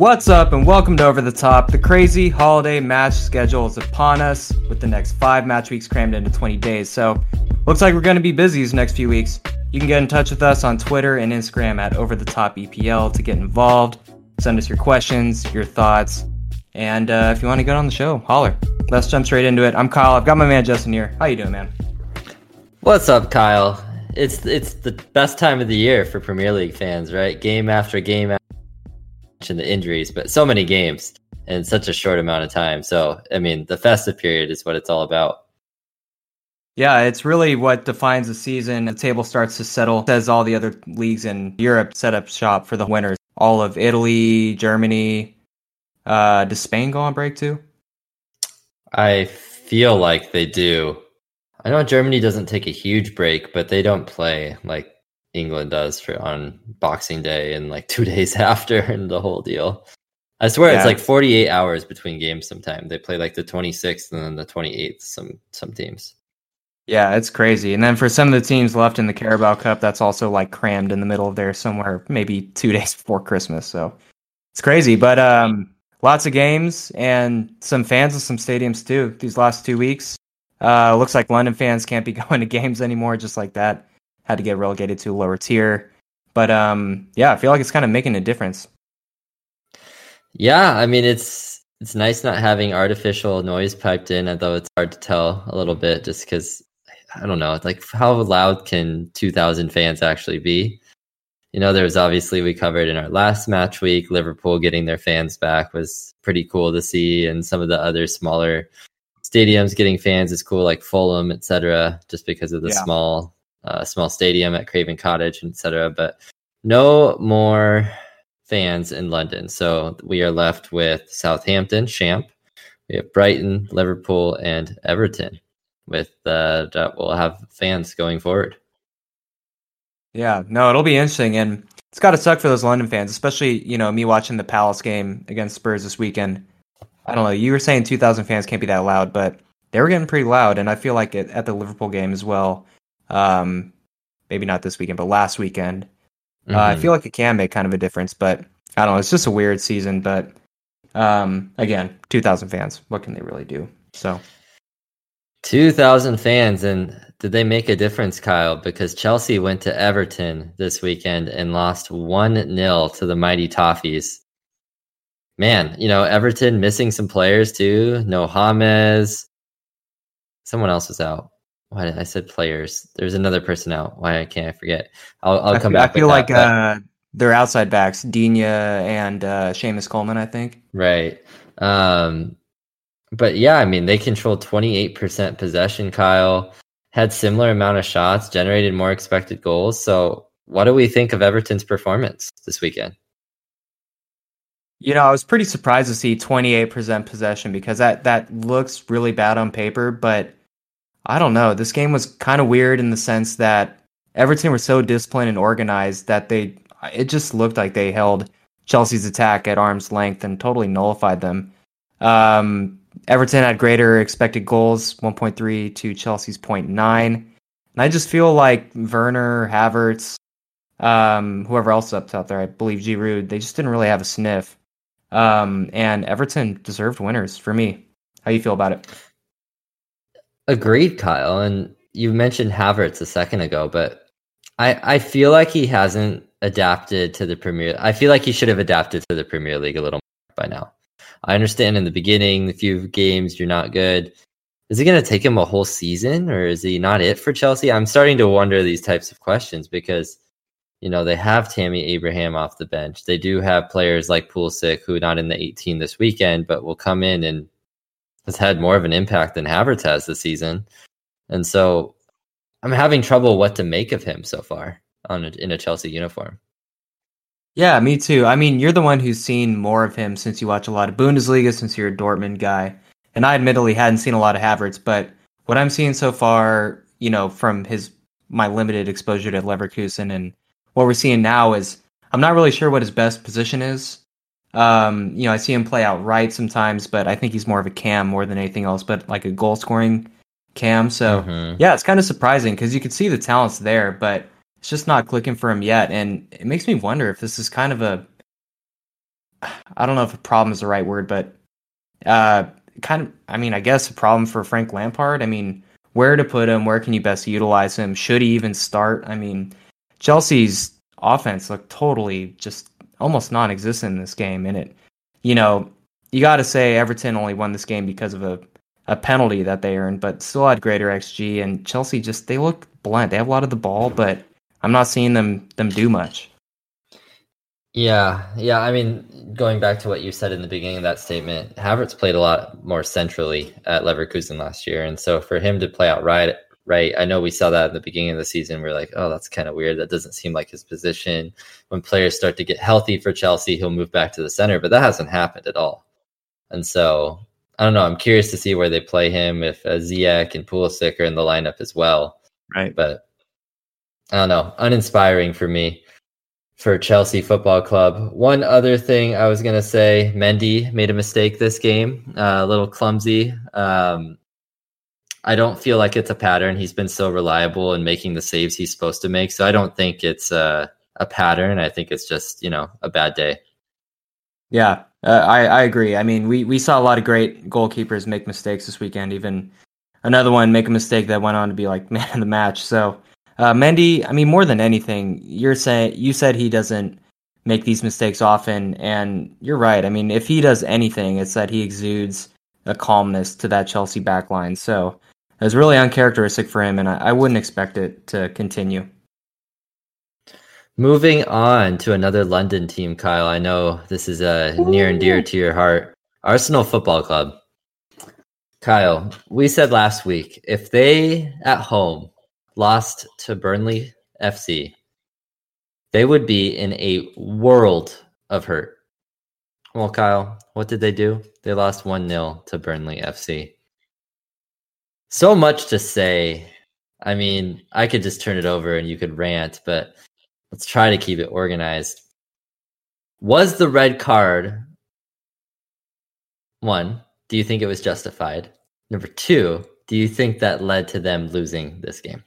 What's up, and welcome to Over the Top. The crazy holiday match schedule is upon us with the next five match weeks crammed into 20 days. So, looks like we're going to be busy these next few weeks. You can get in touch with us on Twitter and Instagram at Over the Top EPL to get involved. Send us your questions, your thoughts, and uh, if you want to get on the show, holler. Let's jump straight into it. I'm Kyle. I've got my man Justin here. How you doing, man? What's up, Kyle? It's it's the best time of the year for Premier League fans, right? Game after game after the injuries, but so many games in such a short amount of time. So, I mean, the festive period is what it's all about. Yeah, it's really what defines the season. The table starts to settle as all the other leagues in Europe set up shop for the winners. All of Italy, Germany. Uh, does Spain go on break too? I feel like they do. I know Germany doesn't take a huge break, but they don't play like England does for on Boxing Day and like two days after and the whole deal. I swear yeah. it's like 48 hours between games Sometimes They play like the 26th and then the 28th some some teams. Yeah, it's crazy. And then for some of the teams left in the Carabao Cup, that's also like crammed in the middle of there somewhere, maybe two days before Christmas. So it's crazy. But um lots of games and some fans of some stadiums too these last two weeks. Uh, looks like London fans can't be going to games anymore, just like that. Had to get relegated to a lower tier. But um, yeah, I feel like it's kind of making a difference. Yeah, I mean it's it's nice not having artificial noise piped in, although it's hard to tell a little bit just because I don't know, like how loud can 2,000 fans actually be? You know, there's obviously we covered in our last match week, Liverpool getting their fans back was pretty cool to see, and some of the other smaller stadiums getting fans is cool, like Fulham, etc. Just because of the yeah. small, uh, small stadium at Craven Cottage, etc. But no more fans in London, so we are left with Southampton, Champ. We have Brighton, Liverpool, and Everton. With uh, that, we'll have fans going forward. Yeah, no, it'll be interesting, and it's got to suck for those London fans, especially you know me watching the Palace game against Spurs this weekend. I don't know. You were saying 2,000 fans can't be that loud, but they were getting pretty loud, and I feel like it, at the Liverpool game as well. Um, maybe not this weekend, but last weekend. Mm-hmm. Uh, I mm-hmm. feel like it can make kind of a difference, but I don't know. It's just a weird season, but um, again, 2,000 fans. What can they really do? So. 2,000 fans, and did they make a difference, Kyle? Because Chelsea went to Everton this weekend and lost 1 0 to the mighty Toffees man, you know, Everton missing some players too. No James. Someone else was out. Why did I said players? There's another person out. Why can't I forget? I'll, I'll come feel, back. I feel like that, uh, they're outside backs, Digne and uh, Seamus Coleman. I think. Right. Um, but yeah, I mean, they controlled 28% possession. Kyle had similar amount of shots, generated more expected goals. So, what do we think of Everton's performance this weekend? You know, I was pretty surprised to see 28% possession because that that looks really bad on paper, but I don't know. This game was kind of weird in the sense that Everton were so disciplined and organized that they it just looked like they held Chelsea's attack at arm's length and totally nullified them. Um, Everton had greater expected goals, 1.3 to Chelsea's 0.9. And I just feel like Werner, Havertz, um, whoever else up out there, I believe Giroud, they just didn't really have a sniff. Um, and Everton deserved winners for me. How you feel about it? Agreed, Kyle. And you mentioned Havertz a second ago, but I I feel like he hasn't adapted to the Premier. I feel like he should have adapted to the Premier League a little more by now. I understand in the beginning, a few games you're not good. Is it going to take him a whole season, or is he not it for Chelsea? I'm starting to wonder these types of questions because you know, they have Tammy Abraham off the bench. They do have players like Pulisic, who not in the 18 this weekend, but will come in and has had more of an impact than Havertz has this season. And so I'm having trouble what to make of him so far on a, in a Chelsea uniform. Yeah, me too. I mean, you're the one who's seen more of him since you watch a lot of Bundesliga, since you're a Dortmund guy. And I admittedly hadn't seen a lot of Havertz, but what I'm seeing so far, you know, from his my limited exposure to Leverkusen and what we're seeing now is I'm not really sure what his best position is. Um, you know, I see him play out right sometimes, but I think he's more of a cam more than anything else, but like a goal scoring cam. So mm-hmm. yeah, it's kind of surprising because you can see the talents there, but it's just not clicking for him yet. And it makes me wonder if this is kind of a I don't know if a problem is the right word, but uh, kind of. I mean, I guess a problem for Frank Lampard. I mean, where to put him? Where can you best utilize him? Should he even start? I mean, Chelsea's offense looked totally just almost non-existent in this game, and it, you know, you got to say Everton only won this game because of a a penalty that they earned, but still had greater xG. And Chelsea just they look blunt. They have a lot of the ball, but I'm not seeing them them do much. Yeah, yeah. I mean, going back to what you said in the beginning of that statement, Havertz played a lot more centrally at Leverkusen last year, and so for him to play out right, right. I know we saw that at the beginning of the season. We are like, oh, that's kind of weird. That doesn't seem like his position. When players start to get healthy for Chelsea, he'll move back to the center, but that hasn't happened at all. And so I don't know. I'm curious to see where they play him if uh, Ziyech and Pulisic are in the lineup as well. Right. But I don't know. Uninspiring for me for Chelsea Football Club. One other thing I was going to say Mendy made a mistake this game, uh, a little clumsy. Um, I don't feel like it's a pattern. He's been so reliable in making the saves he's supposed to make. So I don't think it's a, a pattern. I think it's just, you know, a bad day. Yeah, uh, I, I agree. I mean, we, we saw a lot of great goalkeepers make mistakes this weekend. Even another one make a mistake that went on to be like man of the match. So uh, Mendy, I mean, more than anything, you're saying you said he doesn't make these mistakes often, and you're right. I mean, if he does anything, it's that he exudes a calmness to that Chelsea backline. So it was really uncharacteristic for him, and I, I wouldn't expect it to continue. Moving on to another London team, Kyle. I know this is a uh, near and dear to your heart. Arsenal Football Club. Kyle, we said last week if they at home lost to Burnley FC, they would be in a world of hurt. Well, Kyle, what did they do? They lost 1 0 to Burnley FC. So much to say. I mean, I could just turn it over and you could rant, but let's try to keep it organized. Was the red card one? Do you think it was justified? Number two, do you think that led to them losing this game?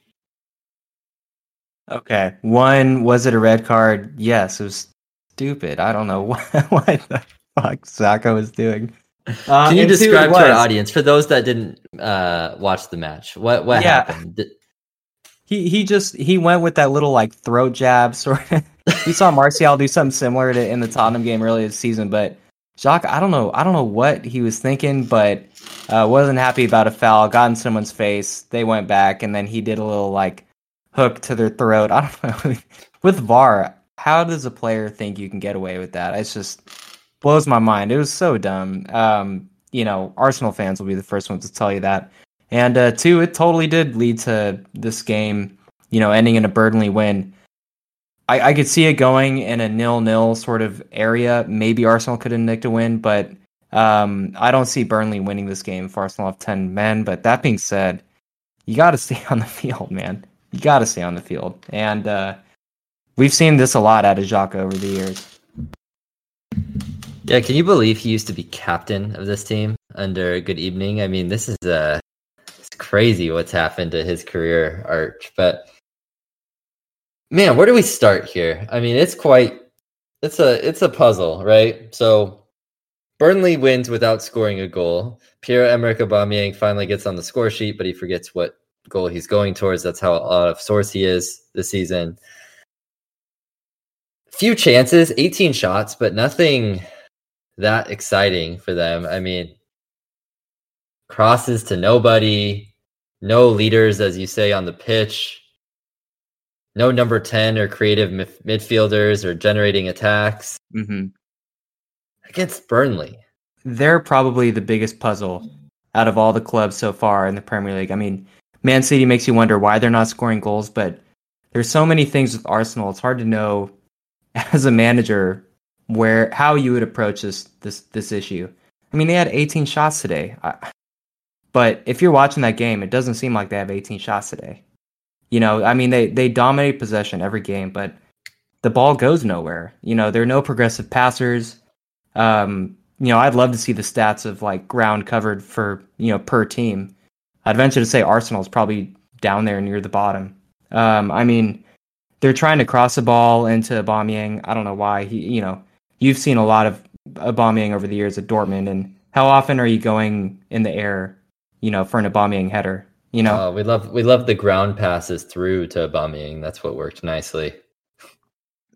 Okay. One, was it a red card? Yes, it was stupid. I don't know what the fuck Xhaka was doing. Uh, Can you describe to our audience for those that didn't uh, watch the match? What what yeah. happened? Did... He he just he went with that little like throat jab sort of. we saw Martial do something similar to in the Tottenham game earlier this season, but Xhaka, I don't know, I don't know what he was thinking, but uh, wasn't happy about a foul. Got in someone's face. They went back, and then he did a little like hook to their throat. I don't know. With VAR, how does a player think you can get away with that? It's just blows my mind. It was so dumb. Um, you know, Arsenal fans will be the first ones to tell you that. And uh, two, it totally did lead to this game, you know, ending in a Burnley win. I, I could see it going in a nil-nil sort of area. Maybe Arsenal could have nicked a win, but um, I don't see Burnley winning this game if Arsenal have 10 men. But that being said, you got to stay on the field, man you got to stay on the field. And uh, we've seen this a lot out of Xhaka over the years. Yeah, can you believe he used to be captain of this team under Good Evening? I mean, this is uh, it's crazy what's happened to his career arch. But man, where do we start here? I mean, it's quite it's a it's a puzzle, right? So Burnley wins without scoring a goal. Pierre Emerick Aubameyang finally gets on the score sheet, but he forgets what goal he's going towards. That's how out of source he is this season. Few chances, 18 shots, but nothing that exciting for them. I mean, crosses to nobody, no leaders, as you say, on the pitch, no number 10 or creative mif- midfielders or generating attacks mm-hmm. against Burnley. They're probably the biggest puzzle out of all the clubs so far in the Premier League. I mean, Man City makes you wonder why they're not scoring goals, but there's so many things with Arsenal. It's hard to know as a manager where how you would approach this this this issue. I mean, they had 18 shots today, but if you're watching that game, it doesn't seem like they have 18 shots today. You know, I mean, they they dominate possession every game, but the ball goes nowhere. You know, there are no progressive passers. Um, you know, I'd love to see the stats of like ground covered for you know per team. I'd venture to say Arsenal's probably down there near the bottom. Um, I mean, they're trying to cross the ball into Aubameyang. I don't know why. He, you know, you've seen a lot of bombing over the years at Dortmund, and how often are you going in the air, you know, for an Aubameyang header? You know, uh, we love we love the ground passes through to bombing. That's what worked nicely.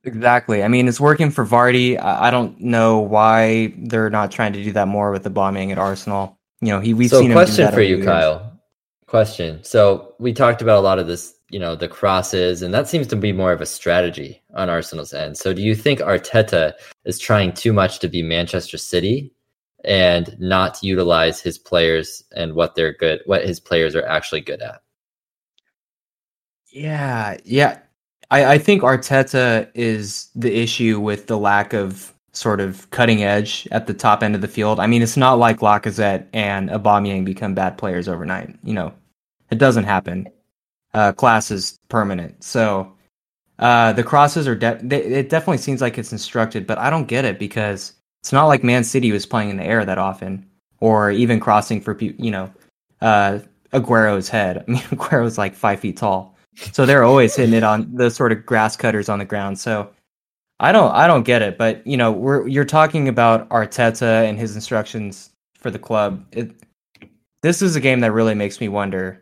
Exactly. I mean, it's working for Vardy. I, I don't know why they're not trying to do that more with the bombing at Arsenal. You know, he we've so seen. question for you, Kyle. Question. So we talked about a lot of this, you know, the crosses, and that seems to be more of a strategy on Arsenal's end. So do you think Arteta is trying too much to be Manchester City and not utilize his players and what they're good, what his players are actually good at? Yeah, yeah. I, I think Arteta is the issue with the lack of sort of cutting edge at the top end of the field. I mean, it's not like Lacazette and Aubameyang become bad players overnight. You know, it doesn't happen. Uh, class is permanent. So uh, the crosses are de- they, it definitely seems like it's instructed, but I don't get it because it's not like Man City was playing in the air that often, or even crossing for you know uh, Aguero's head. I mean, Aguero's like five feet tall, so they're always hitting it on the sort of grass cutters on the ground. So I don't I don't get it, but you know, we're you're talking about Arteta and his instructions for the club. It, this is a game that really makes me wonder.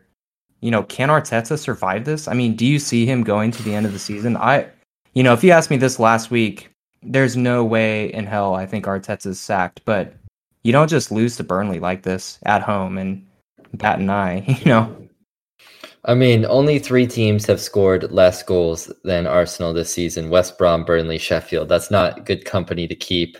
You know, can Arteta survive this? I mean, do you see him going to the end of the season? I, you know, if you asked me this last week, there's no way in hell I think Arteta's sacked. But you don't just lose to Burnley like this at home and bat an eye. You know, I mean, only three teams have scored less goals than Arsenal this season West Brom, Burnley, Sheffield. That's not good company to keep.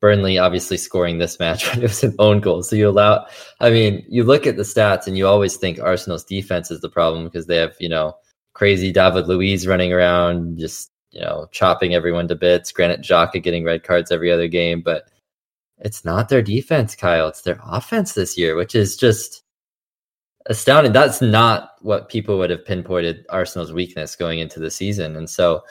Burnley obviously scoring this match, but it was an own goal. So you allow, I mean, you look at the stats and you always think Arsenal's defense is the problem because they have, you know, crazy David Luiz running around, just, you know, chopping everyone to bits, Granit Xhaka getting red cards every other game. But it's not their defense, Kyle. It's their offense this year, which is just astounding. That's not what people would have pinpointed Arsenal's weakness going into the season. And so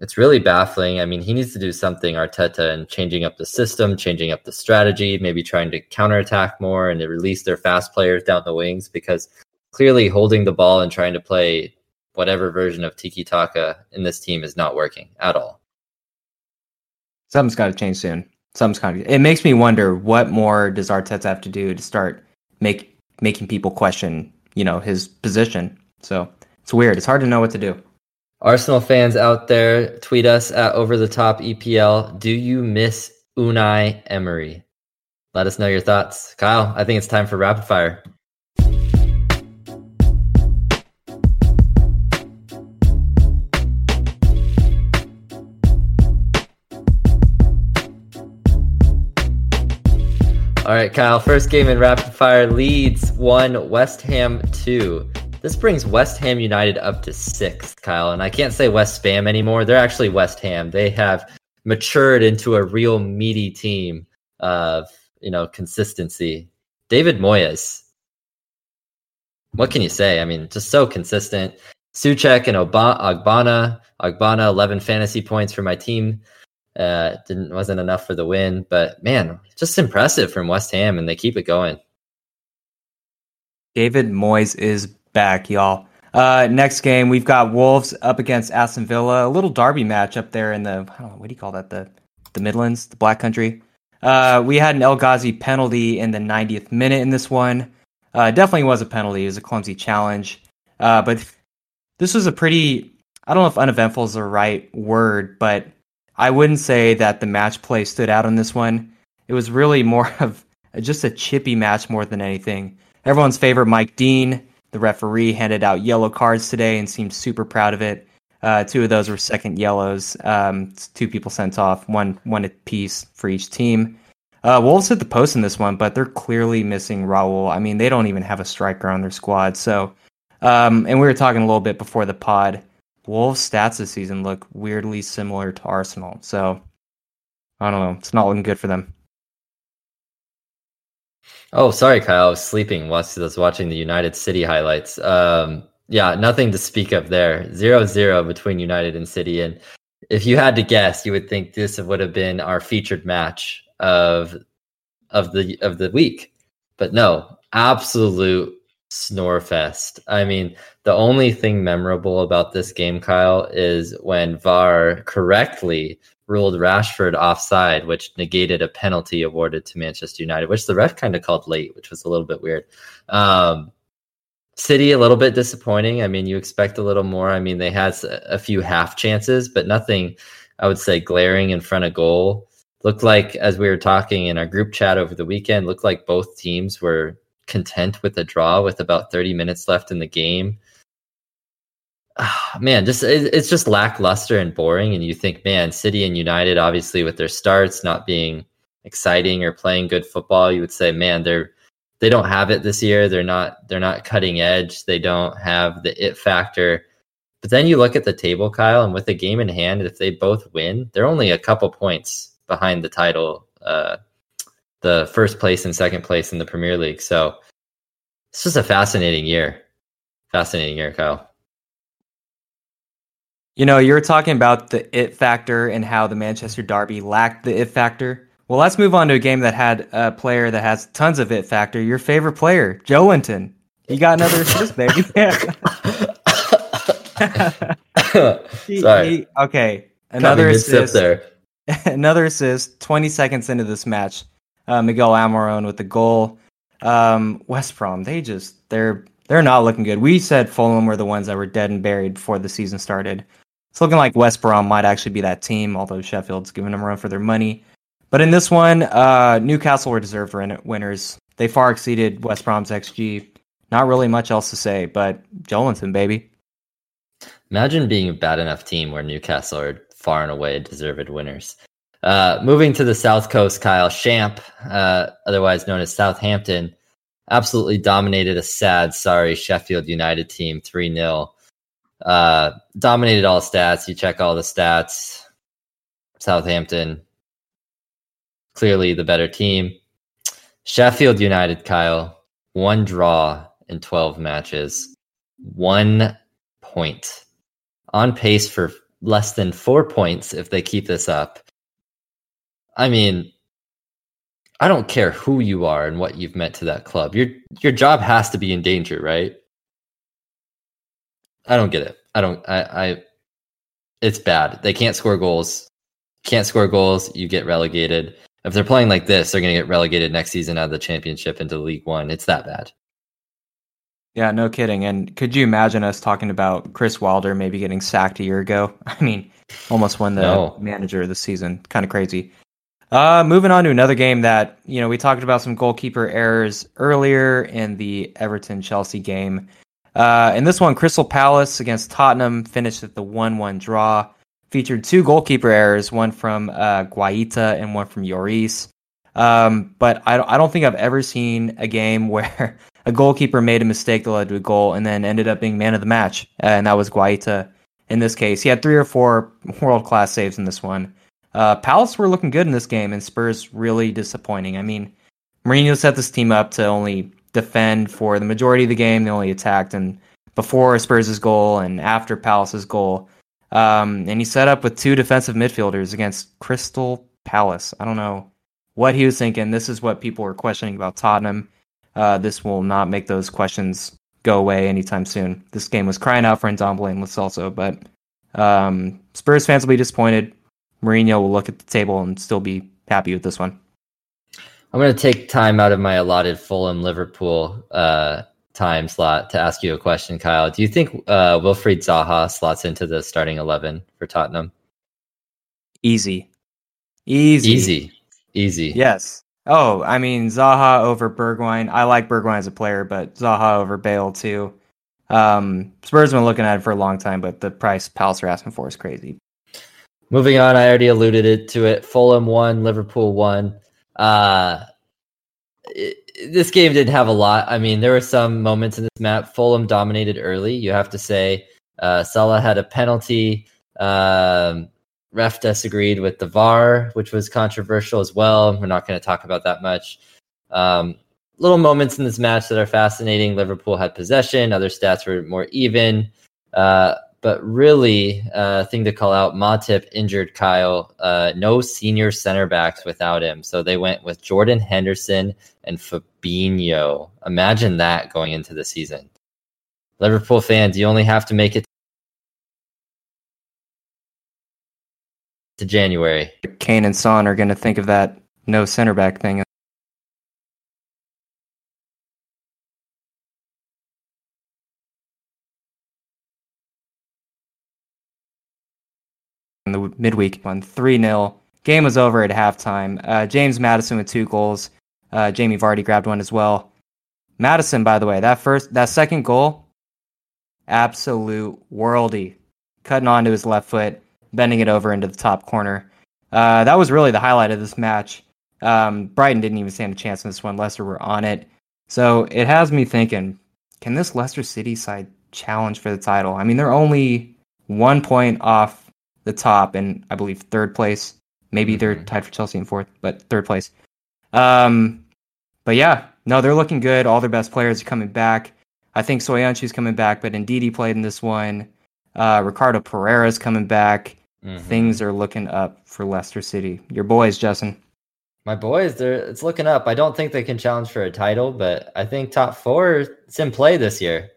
it's really baffling. I mean, he needs to do something, Arteta, and changing up the system, changing up the strategy, maybe trying to counterattack more and release their fast players down the wings because clearly holding the ball and trying to play whatever version of tiki taka in this team is not working at all. Something's got to change soon. Something's got to. It makes me wonder what more does Arteta have to do to start make making people question, you know, his position. So it's weird. It's hard to know what to do. Arsenal fans out there, tweet us at over the top EPL. Do you miss Unai Emery? Let us know your thoughts. Kyle, I think it's time for rapid fire. All right, Kyle, first game in rapid fire Leeds 1, West Ham 2. This brings West Ham United up to sixth, Kyle. And I can't say West Spam anymore. They're actually West Ham. They have matured into a real meaty team of, you know, consistency. David Moyes. What can you say? I mean, just so consistent. Soucek and Oba- Ogbonna. Ogbonna, 11 fantasy points for my team uh, didn't wasn't enough for the win, but man, just impressive from West Ham, and they keep it going. David Moyes is back, y'all. Uh, next game, we've got Wolves up against Aston Villa, a little derby match up there in the know, what do you call that the the Midlands, the Black Country. Uh, we had an El Ghazi penalty in the 90th minute in this one. Uh, definitely was a penalty. It was a clumsy challenge, uh, but this was a pretty I don't know if uneventful is the right word, but I wouldn't say that the match play stood out on this one. It was really more of just a chippy match more than anything. Everyone's favorite Mike Dean, the referee, handed out yellow cards today and seemed super proud of it. Uh, two of those were second yellows. Um, two people sent off, one one apiece for each team. Uh, Wolves hit the post in this one, but they're clearly missing Raul. I mean, they don't even have a striker on their squad. So, um, and we were talking a little bit before the pod. Wolves' stats this season look weirdly similar to Arsenal. So I don't know. It's not looking good for them. Oh, sorry, Kyle. I was sleeping whilst I was watching the United City highlights. Um, yeah, nothing to speak of there. Zero zero between United and City. And if you had to guess, you would think this would have been our featured match of of the of the week. But no, absolute snore fest. I mean, the only thing memorable about this game, Kyle, is when VAR correctly ruled Rashford offside, which negated a penalty awarded to Manchester United, which the ref kind of called late, which was a little bit weird. Um, City a little bit disappointing. I mean, you expect a little more. I mean, they had a few half chances, but nothing I would say glaring in front of goal. Looked like as we were talking in our group chat over the weekend, looked like both teams were content with a draw with about 30 minutes left in the game. Oh, man, just it's just lackluster and boring. And you think, man, City and United, obviously with their starts not being exciting or playing good football, you would say, man, they're they don't have it this year. They're not they're not cutting edge. They don't have the it factor. But then you look at the table, Kyle, and with a game in hand, if they both win, they're only a couple points behind the title, uh, the first place and second place in the Premier League. So it's just a fascinating year. Fascinating year, Kyle. You know, you're talking about the it factor and how the Manchester Derby lacked the it factor. Well, let's move on to a game that had a player that has tons of it factor. Your favorite player, Joe Joelinton. He got another assist, baby. he, Sorry. He, okay, another assist there. another assist. Twenty seconds into this match, uh, Miguel Almiron with the goal. Um, West Brom, they just they're they're not looking good. We said Fulham were the ones that were dead and buried before the season started. It's looking like West Brom might actually be that team, although Sheffield's giving them a run for their money. But in this one, uh, Newcastle were deserved winners. They far exceeded West Brom's XG. Not really much else to say, but Joelinton, baby. Imagine being a bad enough team where Newcastle are far and away deserved winners. Uh, moving to the South Coast, Kyle Champ, uh, otherwise known as Southampton, absolutely dominated a sad, sorry Sheffield United team 3 0. Uh, dominated all stats. You check all the stats. Southampton clearly the better team. Sheffield United, Kyle, one draw in 12 matches, one point. On pace for less than four points if they keep this up. I mean, I don't care who you are and what you've meant to that club. Your your job has to be in danger, right? I don't get it. I don't I I it's bad. They can't score goals. Can't score goals, you get relegated if they're playing like this, they're going to get relegated next season out of the championship into League One. It's that bad. Yeah, no kidding. And could you imagine us talking about Chris Wilder maybe getting sacked a year ago? I mean, almost won the no. manager of the season. Kind of crazy. Uh, moving on to another game that, you know, we talked about some goalkeeper errors earlier in the Everton Chelsea game. Uh, in this one, Crystal Palace against Tottenham finished at the 1 1 draw featured two goalkeeper errors, one from uh, Guaita and one from Lloris. Um, but I, I don't think I've ever seen a game where a goalkeeper made a mistake that led to a goal and then ended up being man of the match, and that was Guaita in this case. He had three or four world class saves in this one. Uh, Palace were looking good in this game, and Spurs really disappointing. I mean, Mourinho set this team up to only defend for the majority of the game. They only attacked, and before Spurs' goal and after Palace's goal, um, and he set up with two defensive midfielders against Crystal Palace. I don't know what he was thinking. This is what people were questioning about Tottenham. Uh, this will not make those questions go away anytime soon. This game was crying out for Ndombele and also, but um, Spurs fans will be disappointed. Mourinho will look at the table and still be happy with this one. I'm going to take time out of my allotted Fulham Liverpool uh, time slot to ask you a question, Kyle. Do you think uh, Wilfried Zaha slots into the starting 11 for Tottenham? Easy. Easy. Easy. Easy. Yes. Oh, I mean, Zaha over Bergwijn. I like Bergwijn as a player, but Zaha over Bale too. Um, Spurs have been looking at it for a long time, but the price Palace are asking for is crazy. Moving on, I already alluded it to it. Fulham won, Liverpool won. Uh, it, this game didn't have a lot. I mean, there were some moments in this map. Fulham dominated early. You have to say, uh, Salah had a penalty. Um, ref disagreed with the VAR, which was controversial as well. We're not going to talk about that much. Um, little moments in this match that are fascinating. Liverpool had possession. Other stats were more even. Uh, But really, uh, thing to call out: Matip injured Kyle. Uh, no senior center backs without him, so they went with Jordan Henderson and Fabinho. Imagine that going into the season. Liverpool fans, you only have to make it to January. Kane and Son are going to think of that no center back thing. Midweek one, 3 0. Game was over at halftime. Uh, James Maddison with two goals. Uh, Jamie Vardy grabbed one as well. Maddison, by the way, that first, that second goal, absolute worldy. Cutting onto his left foot, bending it over into the top corner. Uh, that was really the highlight of this match. Um, Brighton didn't even stand a chance in this one. Leicester were on it. So it has me thinking can this Leicester City side challenge for the title? I mean, they're only one point off the top and I believe third place. Maybe they're Mhm. tied for Chelsea in fourth, but third place. Um, but yeah, no, they're looking good. All their best players are coming back. I think Soyuncu's coming back, but Ndidi played in this one. Uh, Ricardo Pereira's coming back. Mhm. Things are looking up for Leicester City. Your boys, Justin. My boys, they're it's looking up. I don't think they can challenge for a title, but I think top four is in play this year.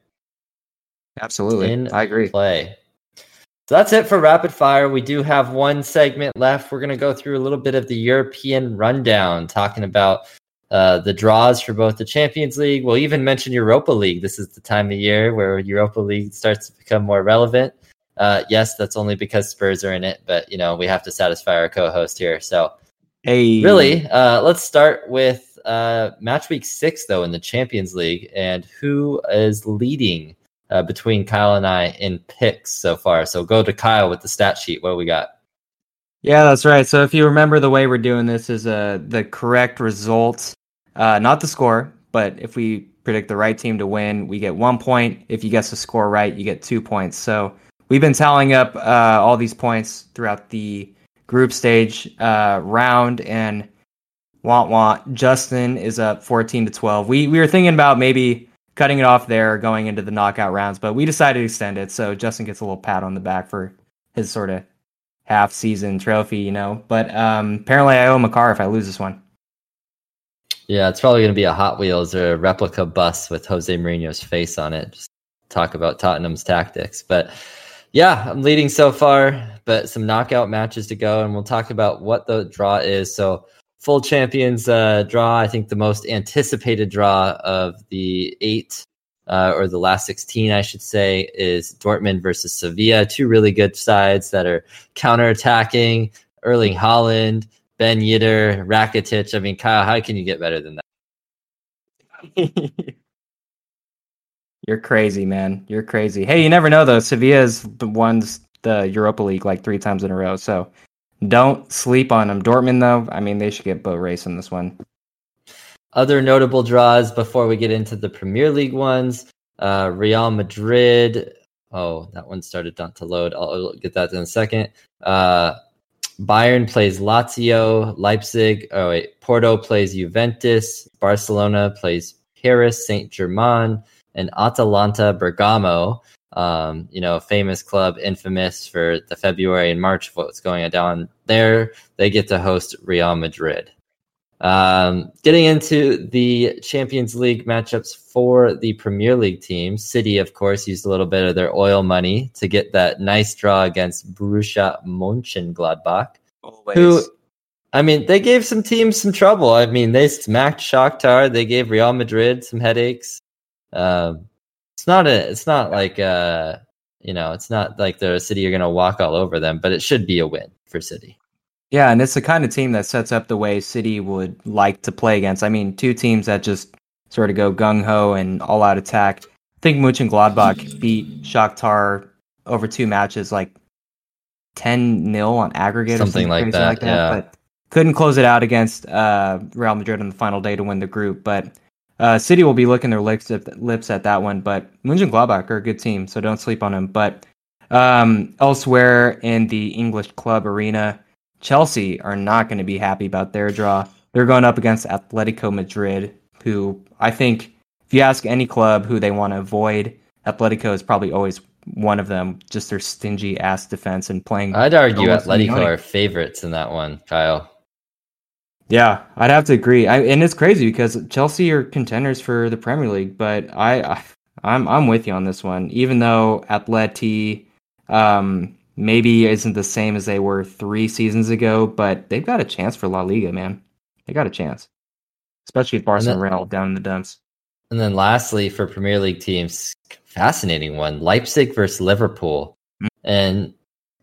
Absolutely. In I agree. Play. So that's it for rapid fire. We do have one segment left. We're going to go through a little bit of the European rundown, talking about uh, the draws for both the Champions League. We'll even mention Europa League. This is the time of year where Europa League starts to become more relevant. Uh, yes, that's only because Spurs are in it, but you know we have to satisfy our co-host here. So Hey, really, uh, let's start with uh, match week six, though, in the Champions League, and who is leading uh, between Kyle and I in picks so far. So go to Kyle with the stat sheet. What we got? Yeah, that's right. So if you remember, the way we're doing this is uh, the correct result, uh, not the score, but if we predict the right team to win, we get one point. If you guess the score right, you get two points. So we've been tallying up uh, all these points throughout the group stage uh, round, and want want Justin is up 14 to 12. We we were thinking about maybe cutting it off there, going into the knockout rounds, but we decided to extend it. So Justin gets a little pat on the back for his sort of half season trophy, you know. But um, apparently, I owe him a car if I lose this one. Yeah, it's probably going to be a Hot Wheels or a replica bus with Jose Mourinho's face on it. Just talk about Tottenham's tactics. But yeah, I'm leading so far, but some knockout matches to go, and we'll talk about what the draw is. So, full champions uh, draw, I think the most anticipated draw of the eight uh, or the last 16, I should say, is Dortmund versus Sevilla. Two really good sides that are counterattacking. Erling Haaland, Ben Yedder, Rakitic. I mean, Kyle, how can you get better than that? You're crazy, man. You're crazy. Hey, you never know though. Sevilla's the ones the Europa League like three times in a row, so don't sleep on them. Dortmund though, I mean, they should get boat race in this one. Other notable draws before we get into the Premier League ones uh, Real Madrid. Oh, that one started not to load. I'll, get that in a second. Uh, Bayern plays Lazio. Leipzig. Oh, wait. Porto plays Juventus. Barcelona plays Paris Saint Germain. And Atalanta Bergamo. Um, you know, famous club, infamous for the February and March of what's going down there. They get to host Real Madrid. Um, getting into the Champions League matchups for the Premier League teams, City, of course, used a little bit of their oil money to get that nice draw against Borussia Mönchengladbach. Always. Who, I mean, they gave some teams some trouble. I mean, they smacked Shakhtar. They gave Real Madrid some headaches. Um, it's not a. It's not like uh, you know, it's not like the City you're going to walk all over them, but it should be a win for City. Yeah, and it's the kind of team that sets up the way City would like to play against. I mean, two teams that just sort of go gung ho and all out attack. I think Mönchengladbach beat Shakhtar over two matches, like ten 0 on aggregate, Something or like crazy that, yeah. But couldn't close it out against uh, Real Madrid on the final day to win the group. But uh, City will be licking their lips at, lips at that one. But Mönchengladbach are a good team, so don't sleep on them. But um, elsewhere in the English club arena. Chelsea are not going to be happy about their draw. They're going up against Atletico Madrid, who I think, if you ask any club who they want to avoid, Atletico is probably always one of them, just their stingy ass defense and playing. I'd argue Atletico are favorites in that one, Kyle. Yeah, I'd have to agree. I, and it's crazy because Chelsea are contenders for the Premier League, but I, I I'm I'm with you on this one. Even though Atleti um maybe isn't the same as they were 3 seasons ago, but they've got a chance for La Liga, man. They got a chance. Especially if Barcelona then- down in the dumps. And then lastly, for Premier League teams, fascinating one Leipzig versus Liverpool. Mm. And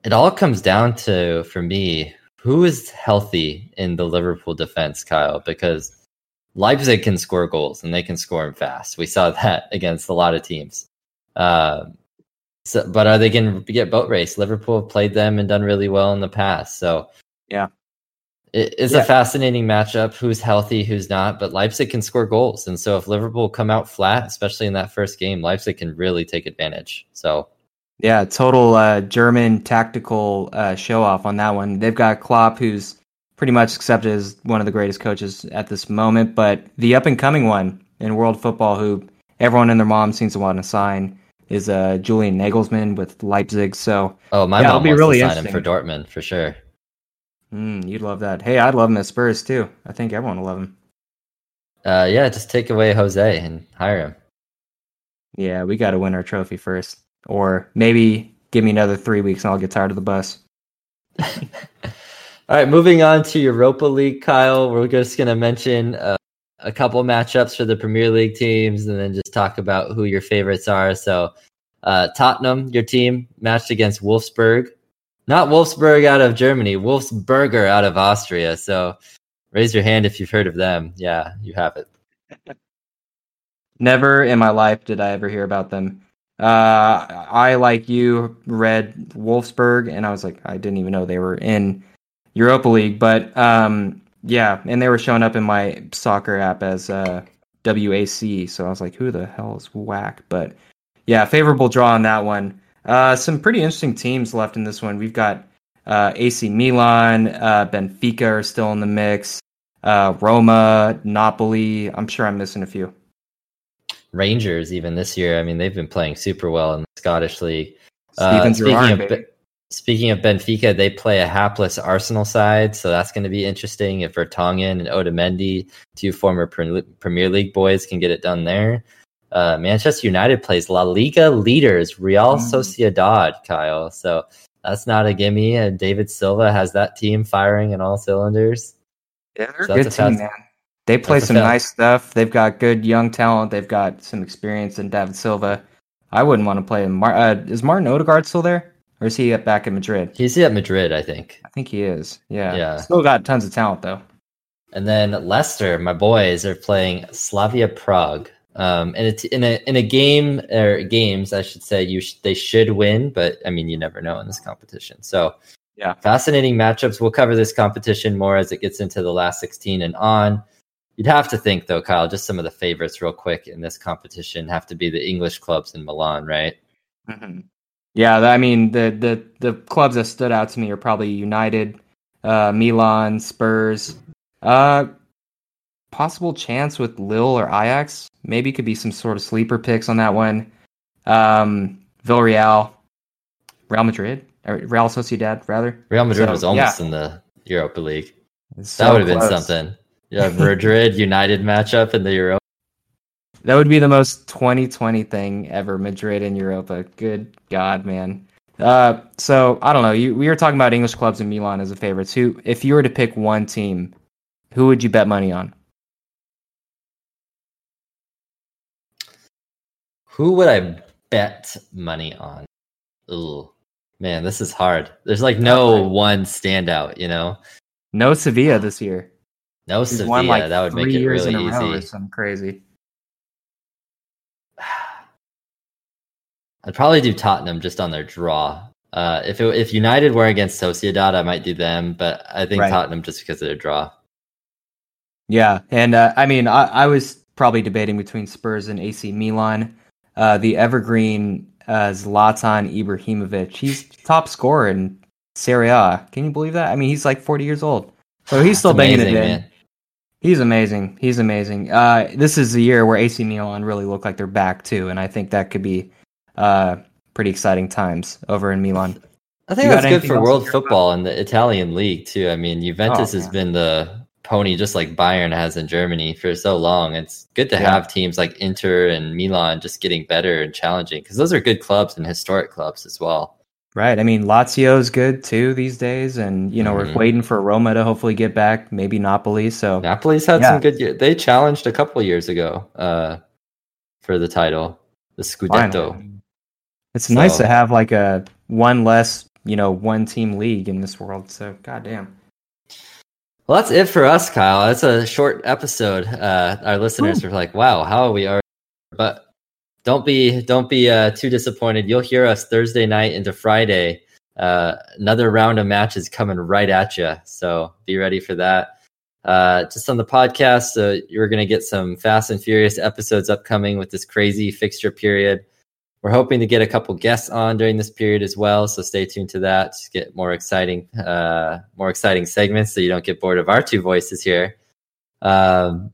it all comes down to, for me, who is healthy in the Liverpool defense, Kyle? Because Leipzig can score goals and they can score them fast. We saw that against a lot of teams. Uh, so, but are they going to get boat race? Liverpool have played them and done really well in the past. So, Yeah. it is Yeah. a fascinating matchup. Who's healthy, who's not? But Leipzig can score goals, and so if Liverpool come out flat, especially in that first game, Leipzig can really take advantage. So Yeah, total uh, German tactical uh, show off on that one. They've got Klopp, who's pretty much accepted as one of the greatest coaches at this moment, but the up and coming one in world football, who everyone and their mom seems to want to sign, is uh, Julian Nagelsmann with Leipzig. So Oh, my Yeah, mom be wants really to sign him for. Dortmund for sure. mm, you'd love that. Hey, I'd love him at Spurs too. I think everyone will love him. Uh, yeah, just take away Jose and hire him. Yeah, we got to win our trophy first, or maybe give me another three weeks and I'll get tired of the bus. All right, moving on to Europa League, Kyle. We're just going to mention uh, a couple matchups for the Premier League teams, and then just talk about who your favorites are. So, uh, Tottenham, your team, matched against Wolfsburg. Not Wolfsburg out of Germany, Wolfsberger out of Austria. So, raise your hand if you've heard of them. Yeah, you have it. Never in my life did I ever hear about them. Uh, I, like you, read Wolfsburg, and I was like, I didn't even know they were in Europa League. But um, yeah, and they were showing up in my soccer app as uh, WAC. So I was like, who the hell is whack? But yeah, favorable draw on that one. Uh, some pretty interesting teams left in this one. We've got uh, AC Milan, uh, Benfica are still in the mix, uh, Roma, Napoli. I'm sure I'm missing a few. Rangers, even this year, I mean, they've been playing super well in the Scottish League. Uh, speaking, Gerrard, of, baby. Speaking of Benfica, they play a hapless Arsenal side, so that's going to be interesting if Vertonghen and Otamendi, two former Premier League boys, can get it done there. Uh, Manchester United plays La Liga leaders Real Mm. Sociedad, Kyle. So that's not a gimme. And David Silva has that team firing in all cylinders. Yeah, they're So a good team, fast- man. They play some nice stuff. They've got good young talent. They've got some experience in David Silva. I wouldn't want to play him. Mar- uh, is Martin Odegaard still there, or is he at- back in Madrid? He's at Madrid, I think. I think he is. Yeah. Yeah. Still got tons of talent though. And then Leicester, my boys, are playing Slavia Prague. Um, and it's in a in a game or games, I should say, you sh- they should win, but I mean, you never know in this competition. So, Yeah. fascinating matchups. We'll cover this competition more as it gets into the last sixteen and on. You'd have to think though, Kyle, just some of the favorites, real quick, in this competition have to be the English clubs in Milan, right? hmm Yeah, I mean the the the clubs that stood out to me are probably United, uh, Milan, Spurs. Uh, possible chance with Lille or Ajax. Maybe could be some sort of sleeper picks on that one. Um, Villarreal, Real Madrid, or Real Sociedad rather. Real Madrid So, was almost in the Europa League. It's That would have been something. Yeah, Madrid United matchup in the Euro. That would be the most 2020 thing ever. Madrid and Europa. Good God, man. Uh, so I don't know. You, we were talking about English clubs and Milan as a favorites. Who, if you were to pick one team, who would you bet money on? Who would I bet money on? Ooh, man, this is hard. There's like no one standout, you know. No Sevilla this year. No He's Sevilla. won like that would make it years really in a row or something crazy. I'd probably do Tottenham just on their draw. Uh, if it, if United were against Sociedad, I might do them, but I think Right. Tottenham just because of their draw. Yeah, and uh, I mean, I, I was probably debating between Spurs and AC Milan. Uh, the evergreen uh, Zlatan Ibrahimovic, he's top scorer in Serie A. Can you believe that? I mean, he's like 40 years old, so he's still banging it in. man. He's amazing. He's amazing. Uh, this is the year where AC Milan really look like they're back too, and I think that could be uh, pretty exciting times over in Milan. I think that's good for world football and the Italian league too. I mean, Juventus oh, has been the pony just like Bayern has in Germany for so long. It's good to yeah. have teams like Inter and Milan just getting better and challenging because those are good clubs and historic clubs as well. Right. I mean, Lazio is good too these days, and you know mm-hmm. we're waiting for Roma to hopefully get back. Maybe Napoli. So Napoli's had yeah. some good. Years. They challenged a couple years ago uh, for the title, the Scudetto. Finally. It's so. nice to have like a one less, you know, one team league in this world. So goddamn. Well, that's it for us, Kyle. That's a short episode. Uh, our listeners Ooh. are like, "Wow, how are we are?" But don't be don't be uh, too disappointed. You'll hear us Thursday night into Friday. Uh, another round of matches coming right at you, so be ready for that. Uh, just on the podcast, uh, you're going to get some Fast and Furious episodes upcoming with this crazy fixture period. We're hoping to get a couple guests on during this period as well, so stay tuned to that to get more exciting, uh, more exciting segments, so you don't get bored of our two voices here. Um,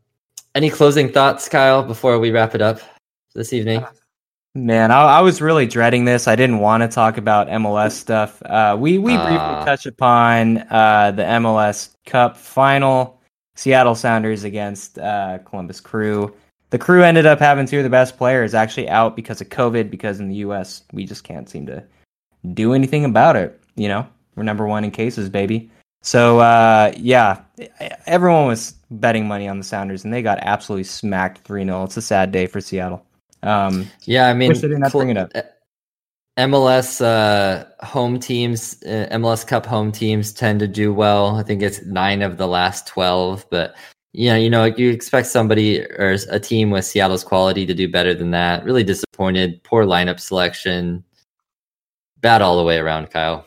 any closing thoughts, Kyle, before we wrap it up this evening? Man, I, I was really dreading this. I didn't want to talk about MLS stuff. Uh, we we uh, briefly touched upon uh, the MLS Cup final, Seattle Sounders against uh, Columbus Crew the crew ended up having two of the best players actually out because of COVID, because in the US, we just can't seem to do anything about it. You know, we're number one in cases, baby. So, uh, yeah, everyone was betting money on the Sounders, and they got absolutely smacked 3 0. It's a sad day for Seattle. Um, yeah, I mean, bring it up. MLS uh, home teams, uh, MLS Cup home teams tend to do well. I think it's nine of the last 12, but yeah, you know, you expect somebody or a team with Seattle's quality to do better than that. Really disappointed. Poor lineup selection. Bad all the way around, Kyle.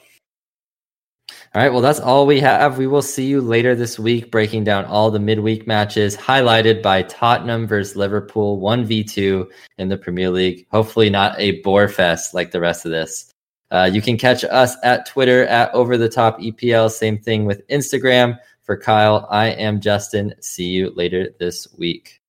All right, well, that's all we have. We will see you later this week, breaking down all the midweek matches, highlighted by Tottenham versus Liverpool, 1v2 in the Premier League. Hopefully, not a bore fest like the rest of this. Uh, you can catch us at Twitter at Over the Top EPL. Same thing with Instagram. For Kyle, I am Justin. See you later this week.